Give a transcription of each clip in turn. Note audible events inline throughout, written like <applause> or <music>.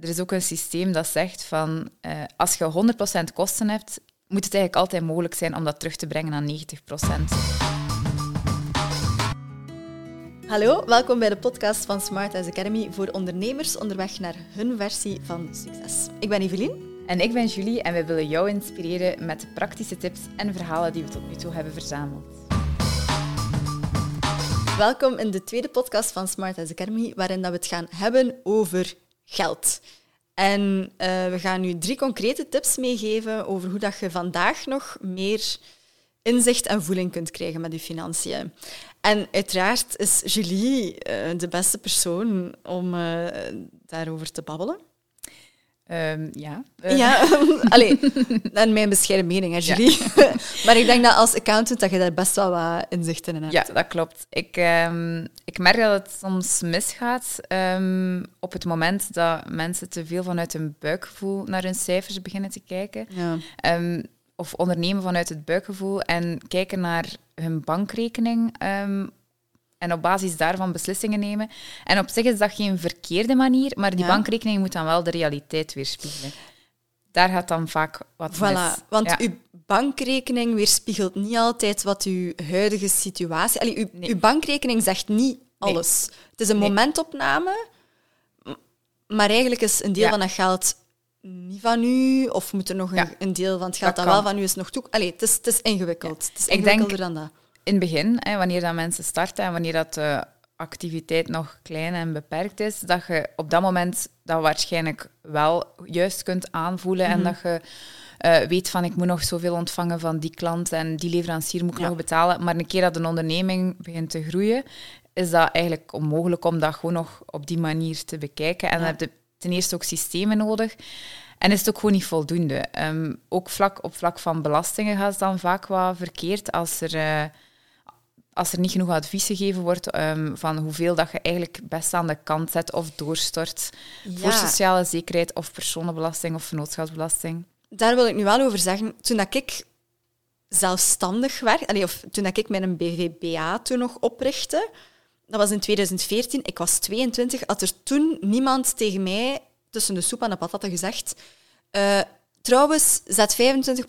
er is ook een systeem dat zegt van uh, als je 100% kosten hebt, moet het eigenlijk altijd mogelijk zijn om dat terug te brengen naar 90%. Hallo, welkom bij de podcast van Smart House Academy voor ondernemers onderweg naar hun versie van succes. Ik ben Evelien. En ik ben Julie en we willen jou inspireren met praktische tips en verhalen die we tot nu toe hebben verzameld. Welkom in de tweede podcast van Smart House Academy, waarin dat we het gaan hebben over geld. En uh, we gaan nu drie concrete tips meegeven over hoe dat je vandaag nog meer inzicht en voeling kunt krijgen met je financiën. En uiteraard is Julie uh, de beste persoon om uh, daarover te babbelen. Um, ja. Ja, <laughs> <laughs> alleen, naar mijn bescheiden mening, hè, Julie. Ja. <laughs> maar ik denk dat als accountant dat je daar best wel wat inzichten in hebt. Ja, dat klopt. Ik, um, ik merk dat het soms misgaat um, op het moment dat mensen te veel vanuit hun buikgevoel naar hun cijfers beginnen te kijken. Ja. of ondernemen vanuit het buikgevoel en kijken naar hun bankrekening en op basis daarvan beslissingen nemen. En op zich is dat geen verkeerde manier, maar die bankrekening moet dan wel de realiteit weerspiegelen. Daar gaat dan vaak wat voilà, mis. Want uw bankrekening weerspiegelt niet altijd wat uw huidige situatie... Allee, uw, uw bankrekening zegt niet alles. Het is een momentopname, maar eigenlijk is een deel van dat geld niet van u, of moet er nog een, een deel van het geld dat, dat wel van u is nog toe... Allee, het is, het is ingewikkeld. Het is ingewikkelder dan dat in het begin, hè, wanneer dat mensen starten en wanneer dat de activiteit nog klein en beperkt is, dat je op dat moment dat waarschijnlijk wel juist kunt aanvoelen en mhm. dat je uh, weet van ik moet nog zoveel ontvangen van die klant en die leverancier moet ik nog betalen. Maar een keer dat een onderneming begint te groeien, is dat eigenlijk onmogelijk om dat gewoon nog op die manier te bekijken. En dan heb je ten eerste ook systemen nodig. En is het ook gewoon niet voldoende. Um, ook vlak, op vlak van belastingen gaat het dan vaak wat verkeerd als er... Uh, als er niet genoeg advies gegeven wordt um, van hoeveel dat je eigenlijk best aan de kant zet of doorstort voor sociale zekerheid of personenbelasting of vennootschapsbelasting. Daar wil ik nu wel over zeggen. Toen dat ik zelfstandig werd, of toen dat ik mijn BVBA toen nog oprichtte, dat was in 2014, ik was 22, had er toen niemand tegen mij tussen de soep en de patatten gezegd uh, Trouwens, zet 25%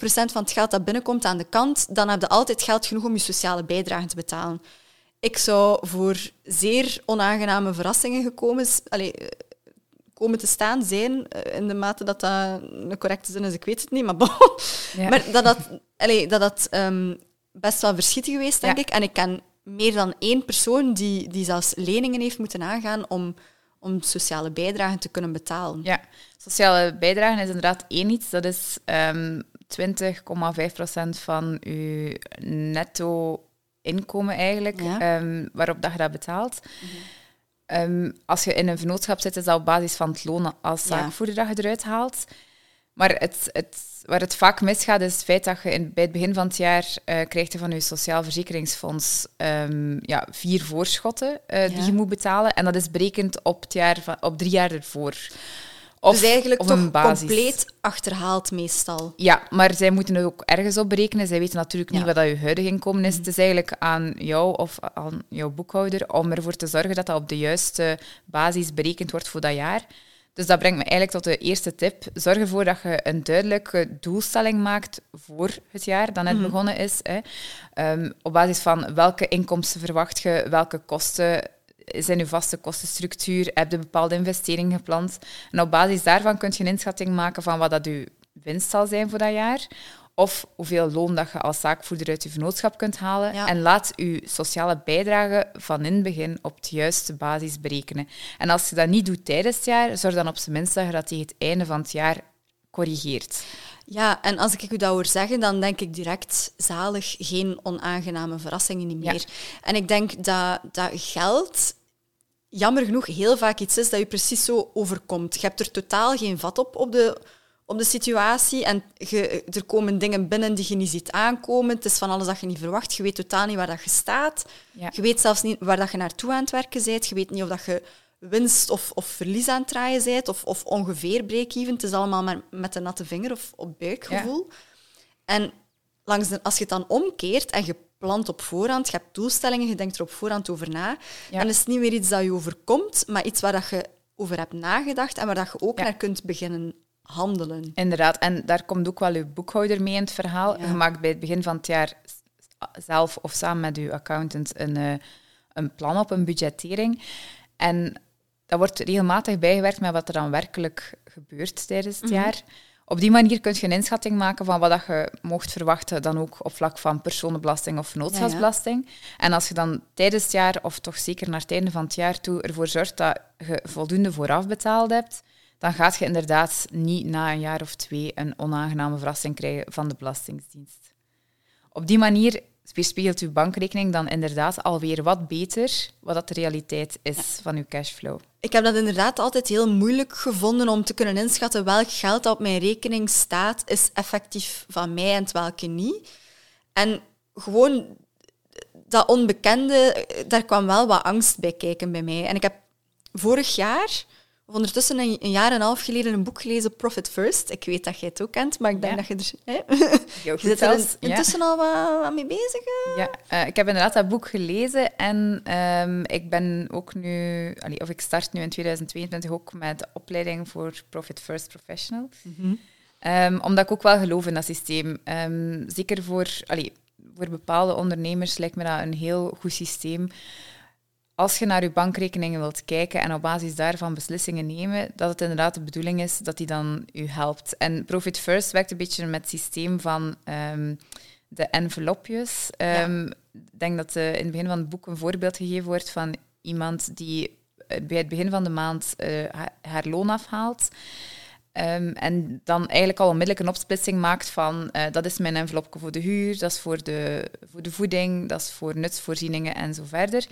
van het geld dat binnenkomt aan de kant, dan heb je altijd geld genoeg om je sociale bijdrage te betalen. Ik zou voor zeer onaangename verrassingen gekomen, allez, komen te staan zijn, eh, in de mate dat dat een correcte zin is, ik weet het niet, maar bon. Maar dat dat, allez, dat, dat um, best wel verschieten geweest, denk ik. En ik ken meer dan één persoon die, die zelfs leningen heeft moeten aangaan om om sociale bijdragen te kunnen betalen. Ja, sociale bijdragen is inderdaad één iets. Dat is um, ehm, 20,5% van uw netto inkomen eigenlijk, ehm, waarop dat je dat betaalt. Ehm, als je in een vennootschap zit, is dat op basis van het loon als zaakvoerder dat je eruit haalt. Maar het, het, waar het vaak misgaat, is het feit dat je in, bij het begin van het jaar uh, krijgt je van je Sociaal Verzekeringsfonds um, ja, vier voorschotten uh, die je moet betalen. En dat is berekend op, het jaar van, op drie jaar ervoor. Of, dus eigenlijk toch compleet achterhaald meestal. Ja, maar zij moeten het ook ergens op berekenen. Zij weten natuurlijk niet wat dat je huidige inkomen is. Het is eigenlijk aan jou of aan jouw boekhouder om ervoor te zorgen dat dat op de juiste basis berekend wordt voor dat jaar. Dus dat brengt me eigenlijk tot de eerste tip. Zorg ervoor dat je een duidelijke doelstelling maakt voor het jaar dat net mhm. begonnen is. Hè. Um, op basis van welke inkomsten verwacht je, welke kosten zijn je vaste kostenstructuur, heb je bepaalde investeringen gepland. En op basis daarvan kun je een inschatting maken van wat dat je winst zal zijn voor dat jaar of hoeveel loon dat je als zaakvoerder uit je vennootschap kunt halen. En laat je sociale bijdrage van in het begin op de juiste basis berekenen. En als je dat niet doet tijdens het jaar, zorg dan op zijn minst dat je dat tegen het einde van het jaar corrigeert. Ja, en als ik u dat hoor zeggen, dan denk ik direct zalig, geen onaangename verrassingen niet meer. En ik denk dat, dat geld jammer genoeg heel vaak iets is dat je precies zo overkomt. Je hebt er totaal geen vat op, op de op de situatie. En je, er komen dingen binnen die je niet ziet aankomen. Het is van alles dat je niet verwacht. Je weet totaal niet waar dat je staat. Je weet zelfs niet waar dat je naartoe aan het werken bent. Je weet niet of dat je winst of, of verlies aan het draaien bent. Of, of ongeveer break-even. Het is allemaal maar met een natte vinger of op buikgevoel. En langs de, als je het dan omkeert en je plant op voorhand, je hebt doelstellingen, je denkt er op voorhand over na, dan is het niet meer iets dat je overkomt, maar iets waar dat je over hebt nagedacht en waar dat je ook naar kunt beginnen handelen. Inderdaad, en daar komt ook wel uw boekhouder mee in het verhaal. Ja. Je maakt bij het begin van het jaar zelf of samen met uw accountant een, eh, een plan op, een budgettering. En dat wordt regelmatig bijgewerkt met wat er dan werkelijk gebeurt tijdens het jaar. Op die manier kun je een inschatting maken van wat dat je mocht verwachten, dan ook op vlak van personenbelasting of vennootschapsbelasting. En als je dan tijdens het jaar, of toch zeker naar het einde van het jaar toe, ervoor zorgt dat je voldoende vooraf betaald hebt, dan gaat je inderdaad niet na een jaar of twee een onaangename verrassing krijgen van de Belastingdienst. Op die manier weerspiegelt uw bankrekening dan inderdaad alweer wat beter wat dat de realiteit is van uw cashflow. Ik heb dat inderdaad altijd heel moeilijk gevonden om te kunnen inschatten welk geld dat op mijn rekening staat, is effectief van mij en welke niet. En gewoon dat onbekende, daar kwam wel wat angst bij kijken bij mij. En ik heb vorig jaar, ondertussen een, een jaar en een half geleden, een boek gelezen, Profit First. Ik weet dat jij het ook kent, maar ik denk Ja. dat je er... Hè? <laughs> Je zit er in- intussen al wat, wat mee bezig. hè? Ja, eh, ik heb inderdaad dat boek gelezen en ehm, ik ben ook nu, allee, of ik start nu in 2022 ook met de opleiding voor Profit First Professional. Ehm, omdat ik ook wel geloof in dat systeem. Ehm, zeker voor, allee, voor bepaalde ondernemers lijkt me dat een heel goed systeem. Als je naar je bankrekeningen wilt kijken en op basis daarvan beslissingen nemen, dat het inderdaad de bedoeling is dat die dan u helpt. En Profit First werkt een beetje met het systeem van ehm, de envelopjes. Ehm, Ik denk dat eh, in het begin van het boek een voorbeeld gegeven wordt van iemand die eh, bij het begin van de maand eh, ha- haar loon afhaalt. Ehm, en dan eigenlijk al onmiddellijk een opsplitsing maakt van dat is mijn envelopje voor de huur, dat is voor de, voor de voeding, dat is voor nutsvoorzieningen en zo verder.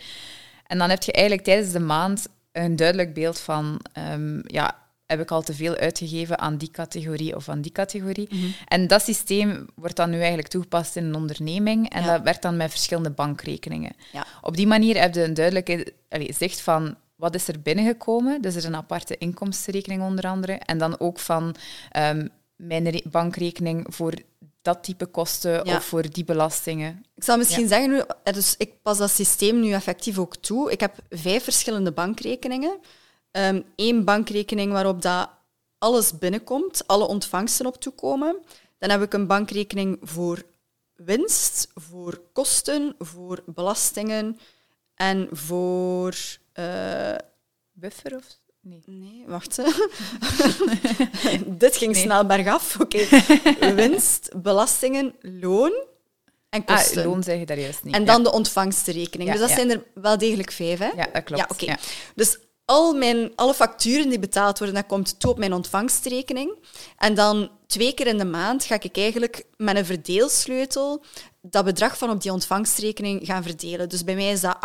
En dan heb je eigenlijk tijdens de maand een duidelijk beeld van, ehm, ja, heb ik al te veel uitgegeven aan die categorie of aan die categorie? En dat systeem wordt dan nu eigenlijk toegepast in een onderneming en Ja. dat werkt dan met verschillende bankrekeningen. Ja. Op die manier heb je een duidelijke allee, zicht van wat is er binnengekomen. Dus er is een aparte inkomstenrekening onder andere. En dan ook van ehm, mijn re- bankrekening voor dat type kosten Ja. of voor die belastingen. Ik zal misschien zeggen, nu, eh, dus ik pas dat systeem nu effectief ook toe. Ik heb vijf verschillende bankrekeningen. Eén bankrekening waarop dat alles binnenkomt, alle ontvangsten op toekomen. Dan heb ik een bankrekening voor winst, voor kosten, voor belastingen en voor... eh, Buffer of... Nee. Nee, wacht. <laughs> Dit ging Nee. snel bergaf. <laughs> Oké. <laughs> Winst, belastingen, loon en kosten. Ah, loon zeg je daar juist niet. En dan de ontvangstenrekening. Ja, dus dat ja. zijn er wel degelijk vijf, hè? Ja, dat klopt. Ja, oké. Dus al mijn, alle facturen die betaald worden, dat komt toe op mijn ontvangstrekening. En dan twee keer in de maand ga ik eigenlijk met een verdeelsleutel dat bedrag van op die ontvangstrekening gaan verdelen. Dus bij mij is dat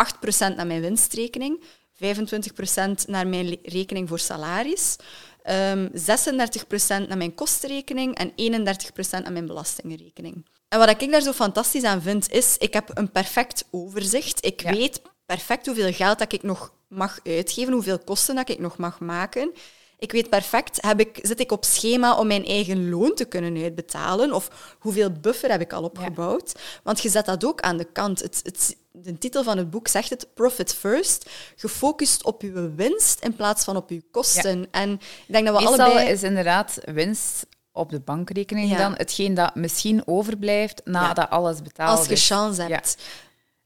8% naar mijn winstrekening, 25% naar mijn rekening voor salaris, ehm 36% naar mijn kostenrekening en 31% naar mijn belastingenrekening. En wat ik daar zo fantastisch aan vind, is ik heb een perfect overzicht. Ik Ja. weet perfect hoeveel geld dat ik nog mag uitgeven, hoeveel kosten dat ik nog mag maken. Ik weet perfect, heb ik, zit ik op schema om mijn eigen loon te kunnen uitbetalen? Of hoeveel buffer heb ik al opgebouwd? Want je zet dat ook aan de kant. Het, het, de titel van het boek zegt het, Profit First, gefocust op uw winst in plaats van op uw kosten. En ik denk dat we Meestal allebei... is inderdaad winst op de bankrekening Ja. dan hetgeen dat misschien overblijft nadat alles betaald Als je is. chance hebt.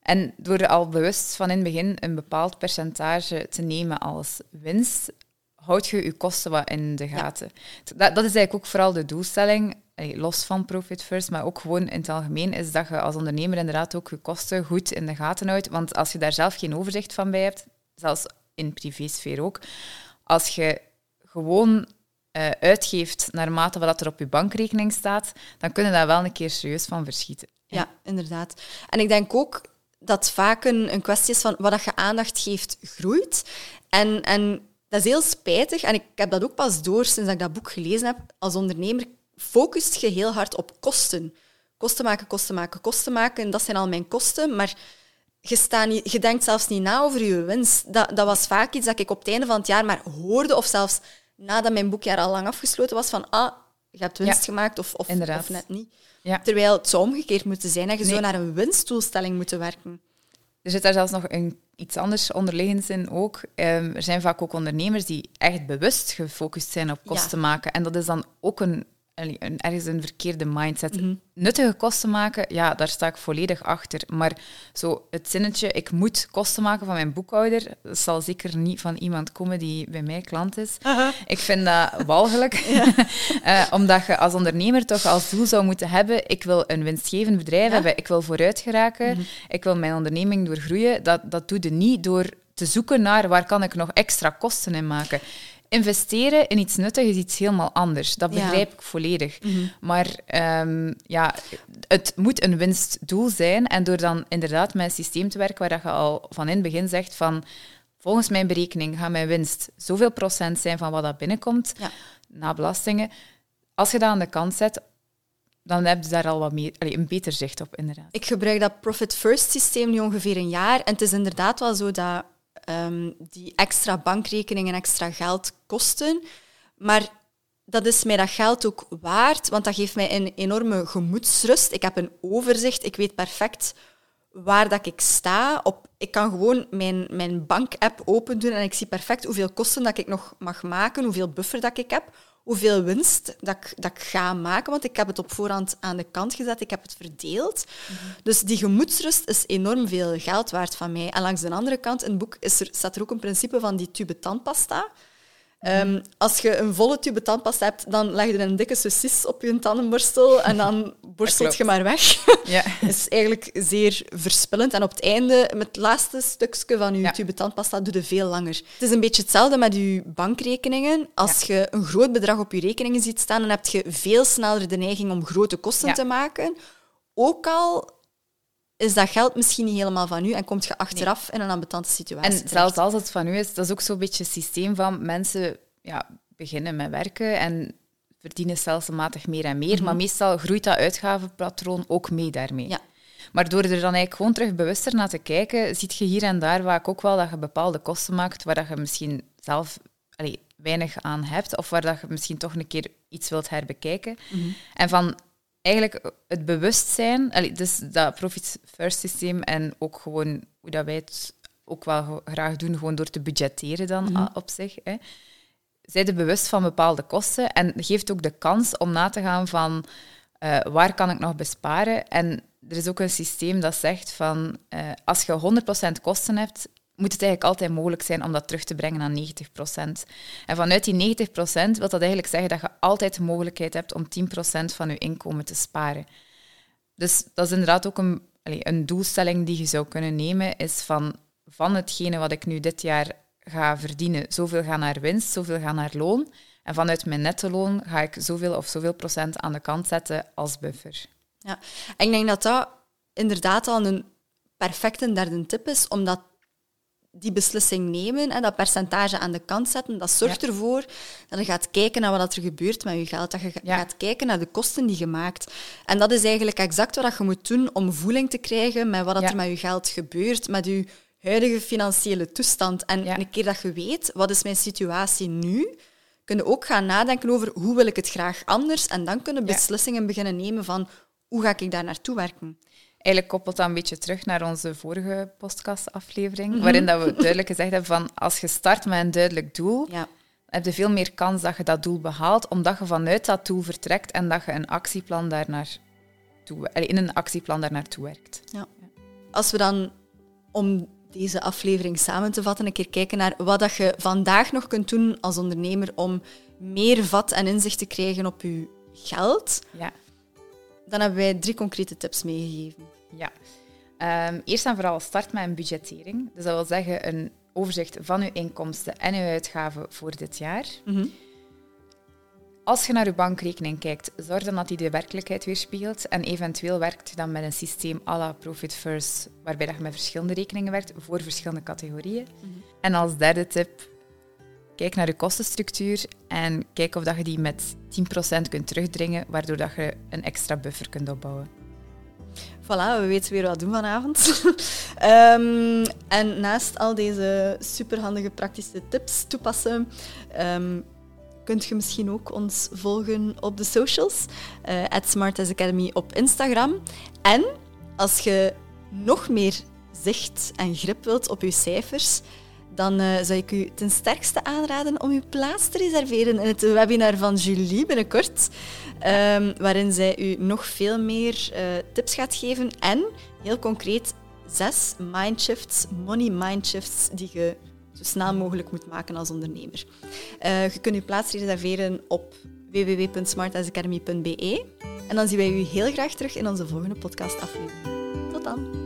En door er al bewust van in het begin een bepaald percentage te nemen als winst, houd je je kosten wat in de gaten. Dat, dat is eigenlijk ook vooral de doelstelling, los van Profit First, maar ook gewoon in het algemeen, is dat je als ondernemer inderdaad ook je kosten goed in de gaten houdt. Want als je daar zelf geen overzicht van bij hebt, zelfs in privésfeer ook, als je gewoon eh, uitgeeft naarmate wat er op je bankrekening staat, dan kun je daar wel een keer serieus van verschieten. Ja, inderdaad. En ik denk ook dat vaak een, een kwestie is van wat dat je aandacht geeft, groeit. En, en dat is heel spijtig. En ik heb dat ook pas door sinds ik dat boek gelezen heb. Als ondernemer focust je heel hard op kosten. Kosten maken, kosten maken, kosten maken. Dat zijn al mijn kosten. Maar je, staat niet, je denkt zelfs niet na over je winst. Dat, dat was vaak iets dat ik op het einde van het jaar maar hoorde. Of zelfs nadat mijn boekjaar al lang afgesloten was. Van, ah, je hebt winst Ja, gemaakt of, of, of net niet. Ja. Terwijl het zou omgekeerd moeten zijn. Dat je Nee. zo naar een winstdoelstelling moeten werken. Er zit daar zelfs nog een, iets anders onderliggends in ook. Ehm, er zijn vaak ook ondernemers die echt bewust gefocust zijn op kosten maken. En dat is dan ook een een, ergens een verkeerde mindset. Mhm. Nuttige kosten maken, ja, daar sta ik volledig achter. Maar zo het zinnetje, ik moet kosten maken van mijn boekhouder, dat zal zeker niet van iemand komen die bij mij klant is. Ik vind dat <laughs> walgelijk. uh, <laughs> omdat je als ondernemer toch als doel zou moeten hebben, ik wil een winstgevend bedrijf hebben, ik wil vooruit geraken, mhm. ik wil mijn onderneming doorgroeien. Dat, dat doe je niet door te zoeken naar waar kan ik nog extra kosten in maken investeren in iets nuttigs is iets helemaal anders. Dat begrijp ik volledig. Mhm. Maar um, ja, het moet een winstdoel zijn. En door dan inderdaad met een systeem te werken waar je al van in het begin zegt van volgens mijn berekening gaat mijn winst zoveel procent zijn van wat dat binnenkomt ja. na belastingen. Als je dat aan de kant zet, dan heb je daar al wat meer, allez, een beter zicht op, inderdaad. Ik gebruik dat Profit First systeem nu ongeveer een jaar. En het is inderdaad wel zo dat um, die extra bankrekening en extra geld kosten. Maar dat is mij dat geld ook waard, want dat geeft mij een enorme gemoedsrust. Ik heb een overzicht, ik weet perfect waar dat ik sta. Op, ik kan gewoon mijn, mijn bank-app open doen en ik zie perfect hoeveel kosten dat ik nog mag maken, hoeveel buffer dat ik heb hoeveel winst dat ik, dat ik ga maken, want ik heb het op voorhand aan de kant gezet, ik heb het verdeeld. Mhm. Dus die gemoedsrust is enorm veel geld waard van mij. En langs de andere kant, in het boek is er, staat er ook een principe van die tube tandpasta. Ehm, als je een volle tube tandpasta hebt, dan leg je een dikke saucis op je tandenborstel en dan <laughs> borstelt je maar weg. Ja. Dat <laughs> is eigenlijk zeer verspillend. En op het einde, met het laatste stukje van je tube tandpasta, doe je veel langer. Het is een beetje hetzelfde met je bankrekeningen. Als je een groot bedrag op je rekeningen ziet staan, dan heb je veel sneller de neiging om grote kosten te maken. Ook al is dat geld misschien niet helemaal van u en komt je achteraf in een ambetante situatie. En zelfs als het van u is, dat is ook zo'n beetje het systeem van mensen ja, beginnen met werken en verdienen stelselmatig meer en meer, maar mhm. meestal groeit dat uitgavenpatroon ook mee daarmee. Ja. Maar door er dan eigenlijk gewoon terug bewuster naar te kijken, ziet je hier en daar vaak ook wel dat je bepaalde kosten maakt waar dat je misschien zelf allee, weinig aan hebt of waar dat je misschien toch een keer iets wilt herbekijken. Mhm. En van eigenlijk het bewustzijn, dus dat Profit First systeem en ook gewoon hoe dat wij het ook wel graag doen, gewoon door te budgetteren dan mhm. op zich. Hè. Zij er bewust van bepaalde kosten en geeft ook de kans om na te gaan van uh, waar kan ik nog besparen. En er is ook een systeem dat zegt van uh, als je 100% kosten hebt, moet het eigenlijk altijd mogelijk zijn om dat terug te brengen naar 90%. En vanuit die 90% wil dat eigenlijk zeggen dat je altijd de mogelijkheid hebt om 10% van je inkomen te sparen. Dus dat is inderdaad ook een, een doelstelling die je zou kunnen nemen, is van, van hetgene wat ik nu dit jaar ga verdienen, zoveel gaat naar winst, zoveel gaat naar loon. En vanuit mijn netto-loon ga ik zoveel of zoveel procent aan de kant zetten als buffer. Ja, en ik denk dat dat inderdaad al een perfecte derde tip is, omdat die beslissing nemen en dat percentage aan de kant zetten, dat zorgt ervoor dat je gaat kijken naar wat er gebeurt met je geld. Dat je gaat kijken naar de kosten die je maakt. En dat is eigenlijk exact wat je moet doen om voeling te krijgen met wat er met je geld gebeurt, met je huidige financiële toestand. En een keer dat je weet, wat is mijn situatie nu, kun je ook gaan nadenken over hoe wil ik het graag anders en dan kunnen beslissingen beginnen nemen van hoe ga ik daar naartoe werken eigenlijk koppelt dat een beetje terug naar onze vorige podcastaflevering, mm waarin dat we duidelijk gezegd hebben van als je start met een duidelijk doel, ja. heb je veel meer kans dat je dat doel behaalt, omdat je vanuit dat doel vertrekt en dat je een actieplan daarnaar toe, in een actieplan daar naartoe werkt. Ja. Als we dan, om deze aflevering samen te vatten, een keer kijken naar wat dat je vandaag nog kunt doen als ondernemer om meer vat en inzicht te krijgen op je geld. Ja dan hebben wij drie concrete tips meegegeven. Ja. Um, eerst en vooral start met een budgettering. Dus dat wil zeggen een overzicht van uw inkomsten en uw uitgaven voor dit jaar. Mhm. Als je naar uw bankrekening kijkt, zorg dan dat die de werkelijkheid weerspiegelt. En eventueel werkt je dan met een systeem à la Profit First, waarbij je met verschillende rekeningen werkt voor verschillende categorieën. Mhm. En als derde tip, Kijk naar je kostenstructuur en kijk of dat je die met 10% kunt terugdringen, waardoor dat je een extra buffer kunt opbouwen. Voilà, we weten weer wat doen vanavond. um, <laughs> en naast al deze superhandige praktische tips toepassen, um, kunt je misschien ook ons volgen op de socials. Uh, at Academy op Instagram. En als je nog meer zicht en grip wilt op uw cijfers, dan uh, zou ik u ten sterkste aanraden om uw plaats te reserveren in het webinar van Julie binnenkort, um, waarin zij u nog veel meer uh, tips gaat geven en heel concreet zes mindshifts, money mindshifts, die je zo snel mogelijk moet maken als ondernemer. Uh, je kunt uw plaats reserveren op www.smartasacademy.be en dan zien wij u heel graag terug in onze volgende podcastaflevering. Tot dan!